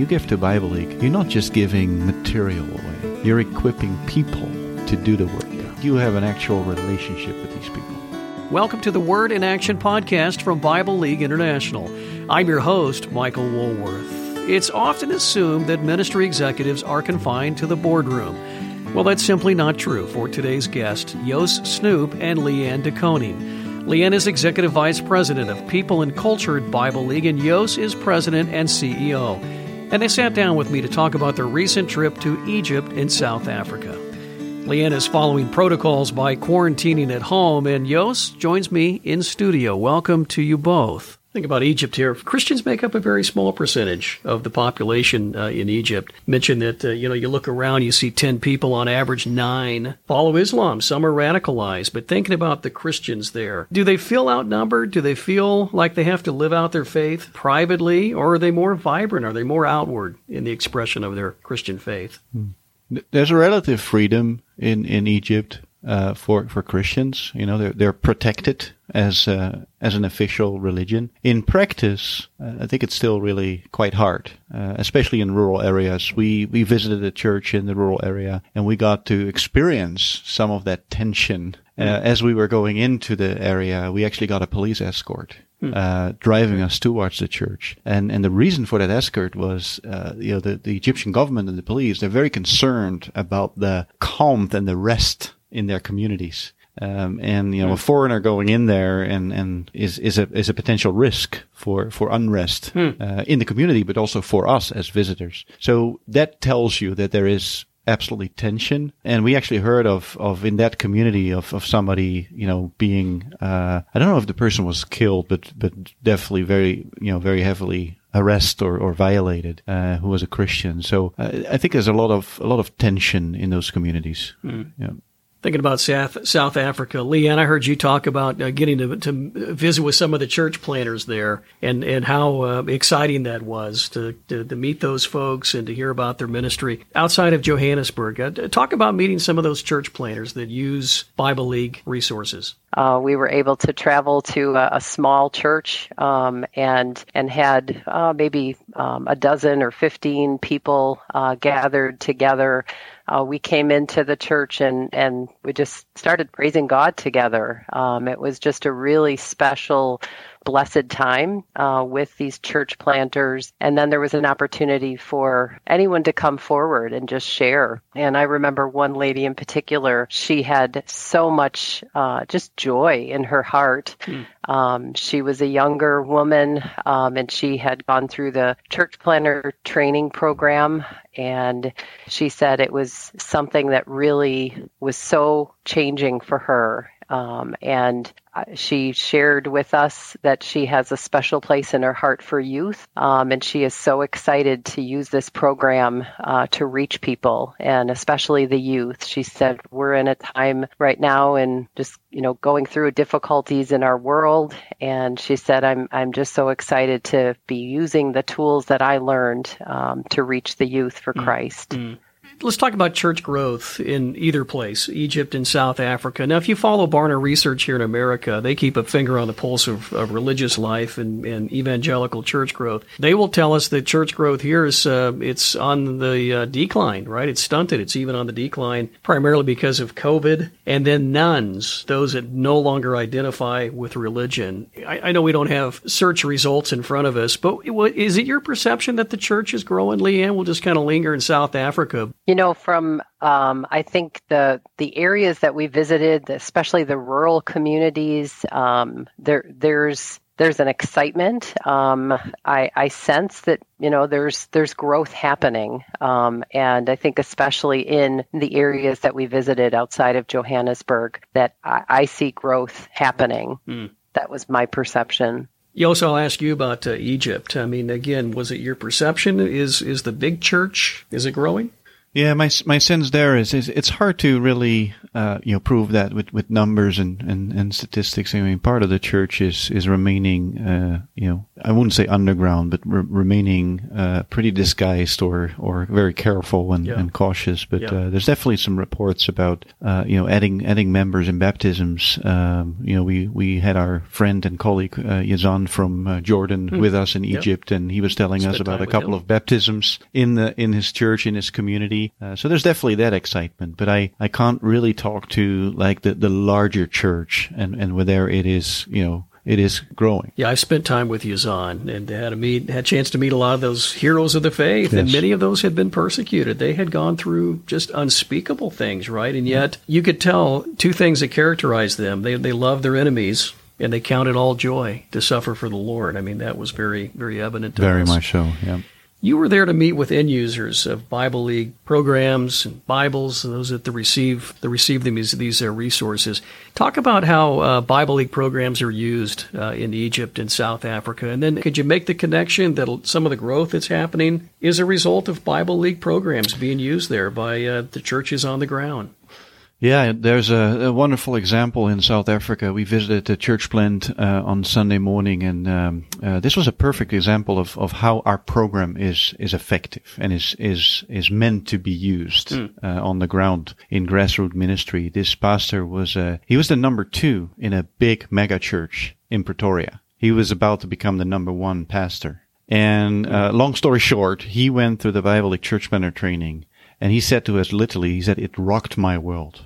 you give to Bible League, you're not just giving material away, you're equipping people to do the work. You have an actual relationship with these people. Welcome to the Word in Action podcast from Bible League International. I'm your host, Michael Woolworth. It's often assumed that ministry executives are confined to the boardroom. Well, that's simply not true for today's guests, Jos Snoep and Leanne deKoning. Leanne is Executive Vice President of People and Culture at Bible League, and Jos is President and CEO. And they sat down with me to talk about their recent trip to Egypt and South Africa. Leanne is following protocols by quarantining at home, and Jos joins me in studio. Welcome to you both. Think about Egypt here. Christians make up a very small percentage of the population uh, in Egypt. Mention that uh, you know you look around, you see ten people on average, nine follow Islam. Some are radicalized. But thinking about the Christians there, do they feel outnumbered? Do they feel like they have to live out their faith privately, or are they more vibrant? Are they more outward in the expression of their Christian faith? There's a relative freedom in in Egypt uh, for for Christians. You know, they're they're protected as uh, as an official religion. In practice, uh, I think it's still really quite hard, uh, especially in rural areas. We we visited a church in the rural area, and we got to experience some of that tension. Uh, as we were going into the area, we actually got a police escort. Uh, driving us towards the church, and and the reason for that escort was, uh, you know, the, the Egyptian government and the police. They're very concerned about the calm and the rest in their communities. Um, and you know, a foreigner going in there and, and is, is a is a potential risk for for unrest uh, in the community, but also for us as visitors. So that tells you that there is absolutely tension. And we actually heard of of in that community of of somebody you know being uh, I don't know if the person was killed, but but definitely very you know very heavily arrested or, or violated uh, who was a Christian. So uh, I think there's a lot of a lot of tension in those communities. Yeah. Thinking about South, South Africa, Leanne, I heard you talk about uh, getting to, to visit with some of the church planters there, and and how uh, exciting that was to, to, to meet those folks and to hear about their ministry outside of Johannesburg. Uh, talk about meeting some of those church planters that use Bible League resources. Uh, we were able to travel to a, a small church um, and and had uh, maybe um, a dozen or fifteen people uh, gathered together. Uh, we came into the church and and we just started praising God together. Um, it was just a really special blessed time uh, with these church planters. And then there was an opportunity for anyone to come forward and just share. And I remember one lady in particular, she had so much uh, just joy in her heart. Um, she was a younger woman um, and she had gone through the church planter training program. And she said it was something that really was so changing for her. Um, and uh, she shared with us that she has a special place in her heart for youth, um, and she is so excited to use this program uh, to reach people, and especially the youth. She said, "We're in a time right now, and just you know, going through difficulties in our world." And she said, "I'm I'm just so excited to be using the tools that I learned um, to reach the youth for Christ." Let's talk about church growth in either place, Egypt and South Africa. Now, if you follow Barna Research here in America, they keep a finger on the pulse of, of religious life and, and, evangelical church growth. They will tell us that church growth here is uh, it's on the uh, decline, right? It's stunted. It's even on the decline, primarily because of COVID. And then nones, those that no longer identify with religion. I, I know we don't have search results in front of us, but is it your perception that the church is growing, Leanne? We'll just kind of linger in South Africa. You know, from um, I think the the areas that we visited, especially the rural communities, um, there there's there's an excitement. Um, I, I sense that you know there's there's growth happening, um, and I think especially in the areas that we visited outside of Johannesburg, that I, I see growth happening. That was my perception. Jos, I'll ask you about uh, Egypt. I mean, again, was it your perception? Is is the big church is it growing? Yeah, my my sense there is, is it's hard to really uh, you know prove that with, with numbers and, and, and statistics. I mean, part of the church is is remaining uh, you know I wouldn't say underground, but re- remaining uh, pretty disguised or or very careful and, yeah. and cautious. But yeah. Uh, there's definitely some reports about uh, you know adding adding members in baptisms. Um, you know, we we had our friend and colleague uh, Yazan from Jordan mm. with us in Egypt, and he was telling Spent us about a couple him. of baptisms in the in his church in his community uh, so there's definitely that excitement, but I, I can't really talk to like the, the larger church and, and where it is, you know, it is growing. Yeah, I've spent time with Yazan and had a meet had a chance to meet a lot of those heroes of the faith, yes. and many of those had been persecuted. They had gone through just unspeakable things, right? And yet you could tell two things that characterized them: they they loved their enemies, and they counted all joy to suffer for the Lord. I mean, that was very very evident. very us. much so. Yeah. You were there to meet with end users of Bible League programs and Bibles, those that the receive that receive these these resources. Talk about how uh, Bible League programs are used uh, in Egypt and South Africa, and then could you make the connection that some of the growth that's happening is a result of Bible League programs being used there by uh, the churches on the ground? Yeah, there's a, a, wonderful example in South Africa. We visited a church plant uh, on Sunday morning, and um, uh, this was a perfect example of, of how our program is is effective and is is is meant to be used mm. uh, on the ground in grassroots ministry. This pastor was uh, he was the number two in a big mega church in Pretoria. He was about to become the number one pastor. And uh, long story short, he went through the Bible church planter training, and he said to us literally, he said, "It rocked my world."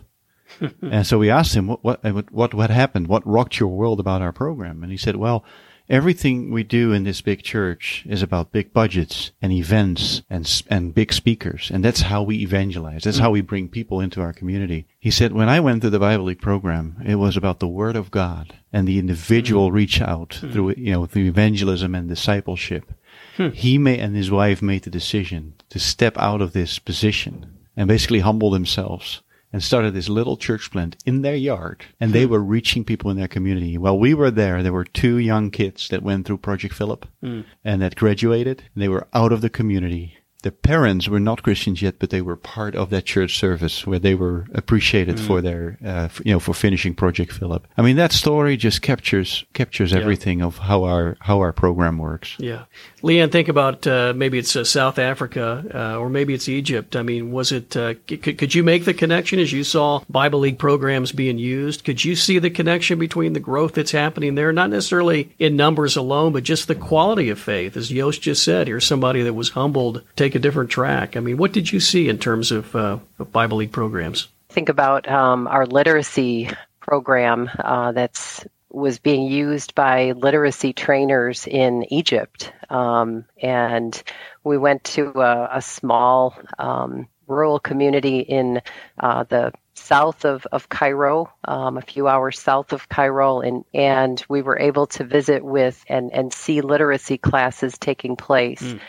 and so we asked him, what, what, what, what happened? What rocked your world about our program? And he said, well, everything we do in this big church is about big budgets and events and, and big speakers. And that's how we evangelize. That's how we bring people into our community. He said, when I went through the Bible League program, it was about the word of God and the individual mm-hmm. reach out mm-hmm. through, you know, through evangelism and discipleship. Hmm. He made, and his wife made the decision to step out of this position and basically humble themselves and started this little church plant in their yard and they were reaching people in their community. While we were there, there were two young kids that went through Project Philip mm. and that graduated. And they were out of the community the parents were not Christians yet, but they were part of that church service where they were appreciated mm. for their, uh, you know, for finishing Project Philip. I mean, that story just captures captures yeah. everything of how our how our program works. Yeah, Leanne, think about uh, maybe it's uh, South Africa uh, or maybe it's Egypt. I mean, was it? Uh, could, could you make the connection as you saw Bible League programs being used? Could you see the connection between the growth that's happening there, not necessarily in numbers alone, but just the quality of faith? As Jos just said, here's somebody that was humbled, take take a different track. I mean, what did you see in terms of, uh, of Bible League programs? Think about um, our literacy program uh, that's was being used by literacy trainers in Egypt, um, and we went to a, a small um, rural community in uh, the south of, of Cairo, um, a few hours south of Cairo, and, and we were able to visit with and, and see literacy classes taking place. Mm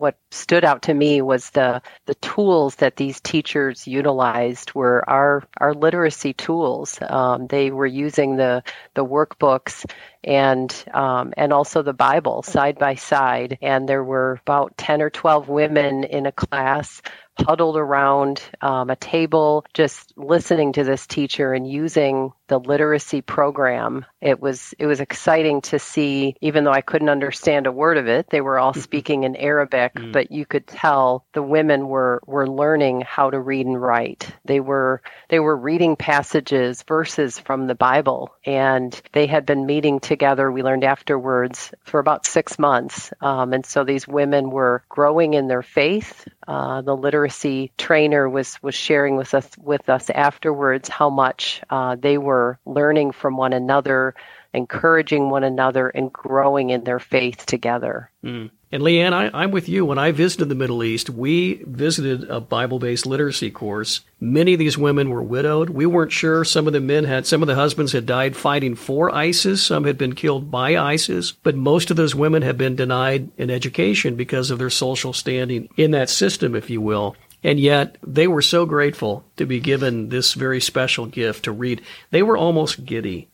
what stood out to me was the the tools that these teachers utilized were our our literacy tools. Um, they were using the the workbooks and um, and also the Bible side by side. And there were about ten or twelve women in a class huddled around um, a table, just listening to this teacher and using the literacy program. It was it was exciting to see, even though I couldn't understand a word of it. They were all speaking in Arabic, mm. but you could tell the women were were learning how to read and write. They were they were reading passages, verses from the Bible, and they had been meeting together. We learned afterwards for about six months, um, and so these women were growing in their faith. Uh, the literacy trainer was was sharing with us with us afterwards how much uh, they were learning from one another, encouraging one another, and growing in their faith together. Mm. And Leanne, I, am with you. When I visited the Middle East, we visited a Bible based literacy course. Many of these women were widowed. We weren't sure. Some of the men had, some of the husbands had died fighting for ISIS. Some had been killed by ISIS. But most of those women had been denied an education because of their social standing in that system, if you will. And yet they were so grateful to be given this very special gift to read. They were almost giddy.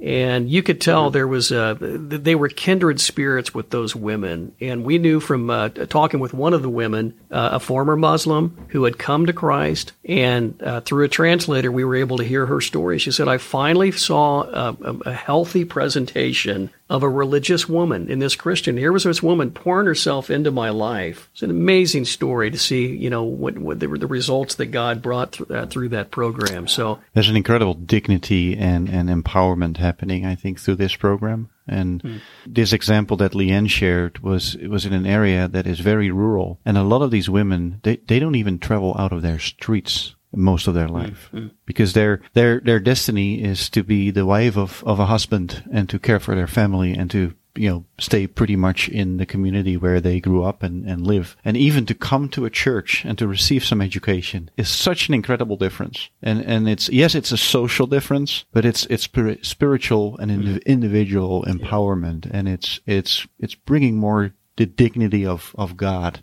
And you could tell there was a, they were kindred spirits with those women. And we knew from uh, talking with one of the women, uh, a former Muslim who had come to Christ, and uh, through a translator, we were able to hear her story. She said, "I finally saw a, a healthy presentation of a religious woman in this Christian. Here was this woman pouring herself into my life. It's an amazing story to see, you know, what, what the, the results that God brought th- uh, through that program. So there's an incredible dignity and, and empowerment happening, I think, through this program. And mm. this example that Leanne shared was it was in an area that is very rural, and a lot of these women they, they don't even travel out of their streets most of their life mm-hmm. because their their their destiny is to be the wife of of a husband and to care for their family and to you know stay pretty much in the community where they grew up and, and live and even to come to a church and to receive some education is such an incredible difference and and it's yes it's a social difference but it's it's spiritual and mm-hmm. individual empowerment yeah. and it's it's it's bringing more the dignity of of God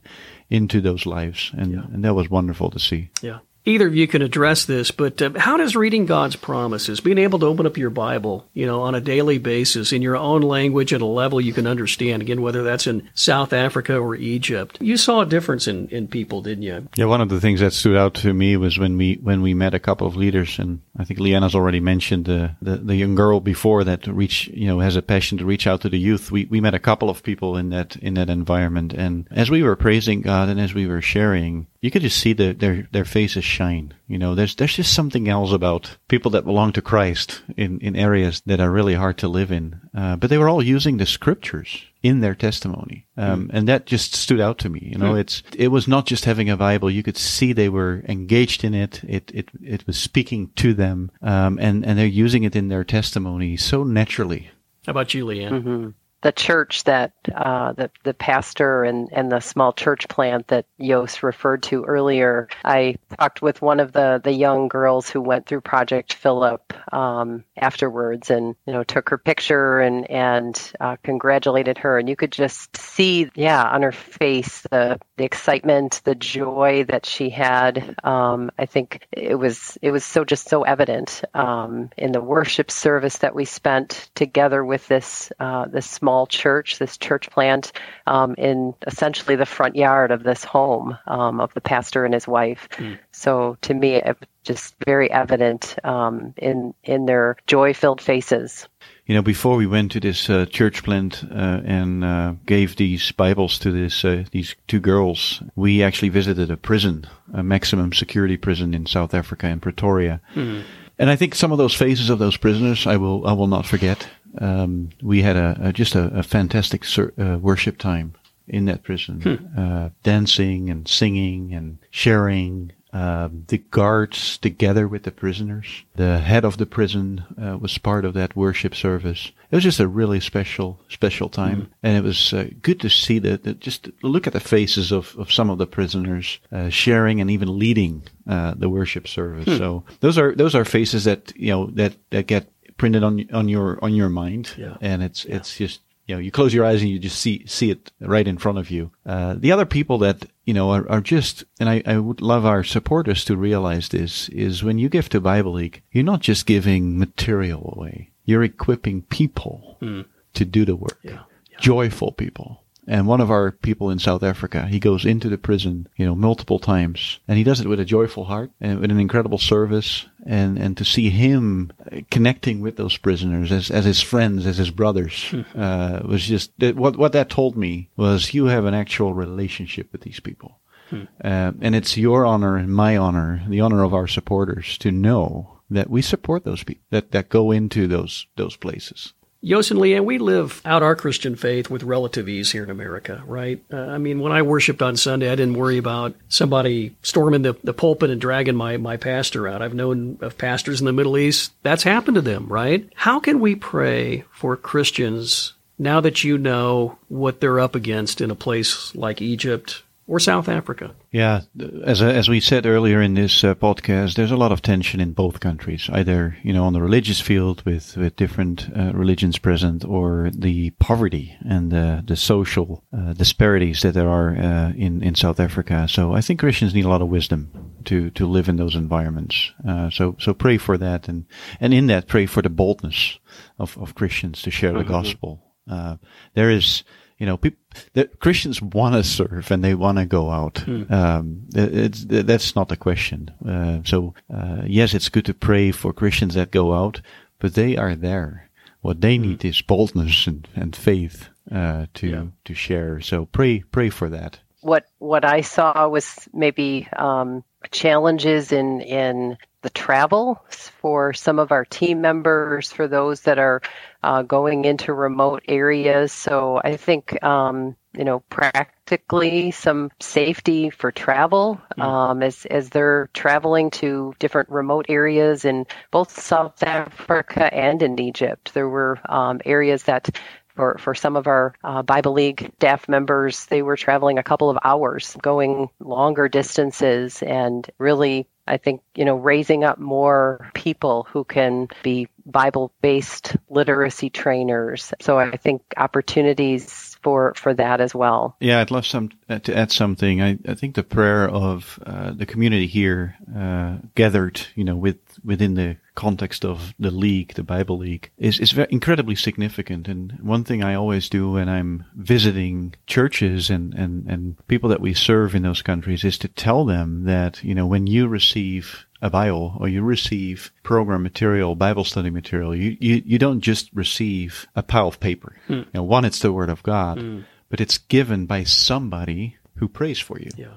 into those lives and yeah. and that was wonderful to see yeah either of you can address this, but uh, how does reading God's promises, being able to open up your Bible, you know, on a daily basis in your own language at a level you can understand, again, whether that's in South Africa or Egypt, you saw a difference in, in people, didn't you? Yeah, one of the things that stood out to me was when we when we met a couple of leaders, and I think Leanna's already mentioned the, the, the young girl before that reach, you know, has a passion to reach out to the youth. We we met a couple of people in that in that environment, and as we were praising God and as we were sharing, you could just see the, their their faces shine. You know, there's there's just something else about people that belong to Christ in in areas that are really hard to live in. Uh, but they were all using the scriptures in their testimony, um, mm. and that just stood out to me. You know, mm. it's it was not just having a Bible. You could see they were engaged in it. It it it was speaking to them, um, and and they're using it in their testimony so naturally. How about you, Leanne? Mm-hmm the church that uh, the the pastor and and the small church plant that Jos referred to earlier. I talked with one of the the young girls who went through Project Philip um, afterwards, and you know took her picture and and uh, congratulated her, and you could just see, yeah, on her face the the excitement, the joy that she had. Um, I think it was it was so just so evident um, in the worship service that we spent together with this uh, this small small church, this church plant, um, in essentially the front yard of this home um, of the pastor and his wife. Mm. So to me, it just very evident um, in in their joy-filled faces. You know, before we went to this uh, church plant uh, and uh, gave these Bibles to this uh, these two girls, we actually visited a prison, a maximum security prison in South Africa in Pretoria. Mm. And I think some of those faces of those prisoners, I will I will not forget um, we had a, a just a, a fantastic uh, worship time in that prison, hmm. uh, dancing and singing and sharing. Uh, the guards together with the prisoners. The head of the prison uh, was part of that worship service. It was just a really special, special time, mm. and it was uh, good to see that. Just look at the faces of, of some of the prisoners uh, sharing and even leading uh, the worship service. Hmm. So those are those are faces that you know that that get printed on on your on your mind, yeah. and it's yeah. it's just you know you close your eyes and you just see see it right in front of you. Uh, the other people that you know are, are just, and I, I would love our supporters to realize this is when you give to Bible League, you're not just giving material away; you're equipping people mm. to do the work. Yeah. Joyful people and one of our people in South Africa, he goes into the prison, you know, multiple times, and he does it with a joyful heart and with an incredible service. And, and to see him connecting with those prisoners as, as his friends, as his brothers, hmm. uh, was just, what, what that told me was you have an actual relationship with these people. Hmm. Uh, and it's your honor and my honor, the honor of our supporters to know that we support those people that, that go into those, those places. Jos and Leanne, we live out our Christian faith with relative ease here in America, right? Uh, I mean, when I worshiped on Sunday, I didn't worry about somebody storming the, the pulpit and dragging my, my pastor out. I've known of pastors in the Middle East. That's happened to them, right? How can we pray for Christians now that you know what they're up against in a place like Egypt or South Africa. Yeah, as as we said earlier in this uh, podcast, there's a lot of tension in both countries. Either you know on the religious field with with different uh, religions present, or the poverty and the the social uh, disparities that there are uh, in in South Africa. So I think Christians need a lot of wisdom to to live in those environments. Uh, so so pray for that, and and in that pray for the boldness of, of Christians to share the mm-hmm. gospel. Uh, there is, you know, people, the Christians want to serve and they want to go out. Mm. Um, it's, that's not the question. Uh, so, uh, yes, it's good to pray for Christians that go out, but they are there. What they need mm. is boldness and, and faith, uh, to, yeah. to share. So pray, pray for that. What, what I saw was maybe, um, challenges in, in the travel for some of our team members, for those that are uh, going into remote areas. So I think, um, you know, practically some safety for travel mm. um, as, as they're traveling to different remote areas in both South Africa and in Egypt. There were um, areas that for, for some of our uh, Bible League staff members, they were traveling a couple of hours, going longer distances, and really I think, you know, raising up more people who can be Bible based literacy trainers. So I think opportunities for, for that as well. Yeah, I'd love some uh, to add something. I, I think the prayer of uh, the community here uh, gathered, you know, with within the context of the league, the Bible League, is is very incredibly significant. And one thing I always do when I'm visiting churches and and and people that we serve in those countries is to tell them that you know when you receive a Bible or you receive program material, Bible study material, you, you, you don't just receive a pile of paper. Hmm. You know, one, it's the Word of God, hmm. but it's given by somebody who prays for you. Yeah.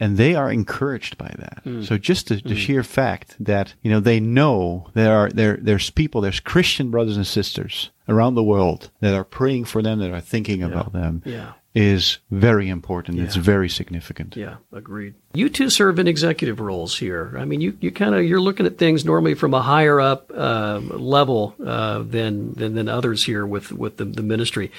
And they are encouraged by that. Hmm. So just the, the sheer fact that, you know, they know there are, there, there's people, there's Christian brothers and sisters around the world that are praying for them, that are thinking yeah. about them. Yeah is very important. Yeah. It's very significant. Yeah, agreed. You two serve in executive roles here. I mean, you, you kind of you're looking at things normally from a higher up uh, level uh, than, than than others here with with the, the ministry.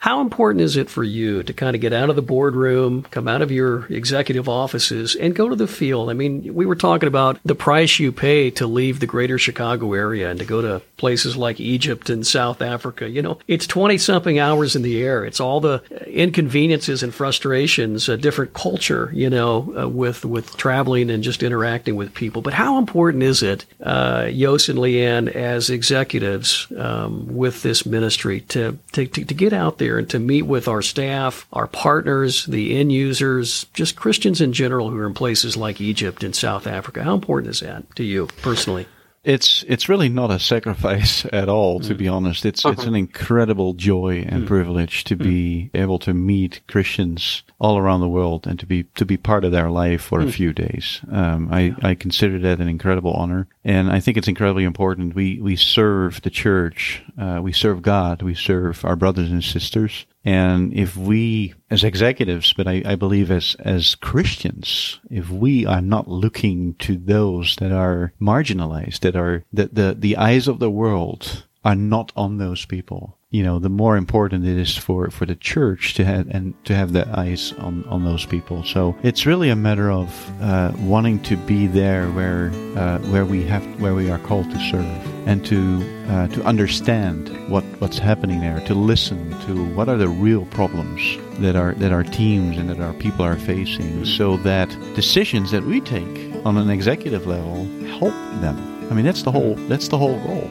How important is it for you to kind of get out of the boardroom, come out of your executive offices, and go to the field? I mean, we were talking about the price you pay to leave the greater Chicago area and to go to places like Egypt and South Africa. You know, it's 20 something hours in the air. It's all the inconveniences and frustrations, a different culture, you know, uh, with, with traveling and just interacting with people. But how important is it, uh, Jos and Leanne, as executives um, with this ministry to, to, to, to get out there? And to meet with our staff, our partners, the end users, just Christians in general who are in places like Egypt and South Africa. How important is that to you personally? It's it's really not a sacrifice at all, to mm. be honest. It's uh-huh. it's an incredible joy and mm. privilege to mm. be able to meet Christians all around the world and to be to be part of their life for a mm. few days. Um, I I consider that an incredible honor, and I think it's incredibly important. We we serve the church, uh, we serve God, we serve our brothers and sisters, and if we, as executives, but I, I, believe as, as Christians, if we are not looking to those that are marginalized, that are, that the, the eyes of the world are not on those people, you know, the more important it is for, for the church to have and to have the eyes on, on those people. So it's really a matter of uh, wanting to be there where uh, where we have where we are called to serve and to uh, to understand what, what's happening there, to listen to what are the real problems that our that our teams and that our people are facing, so that decisions that we take on an executive level help them. I mean, that's the whole that's the whole goal.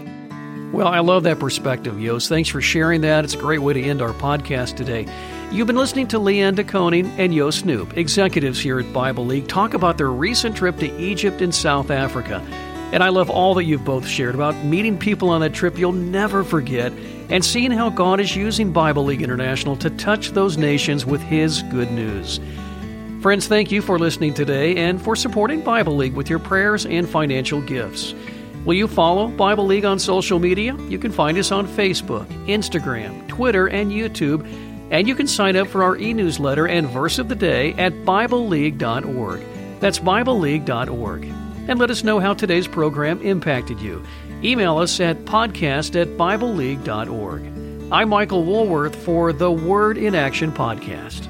Well, I love that perspective, Jos. Thanks for sharing that. It's a great way to end our podcast today. You've been listening to Leanne deKoning and Jos Snoep, executives here at Bible League, talk about their recent trip to Egypt and South Africa. And I love all that you've both shared about meeting people on that trip you'll never forget and seeing how God is using Bible League International to touch those nations with His good news. Friends, thank you for listening today and for supporting Bible League with your prayers and financial gifts. Will you follow Bible League on social media? You can find us on Facebook, Instagram, Twitter, and YouTube. And you can sign up for our e newsletter and verse of the day at BibleLeague.org. That's BibleLeague.org. And let us know how today's program impacted you. Email us at podcast at BibleLeague.org. I'm Michael Woolworth for the Word in Action podcast.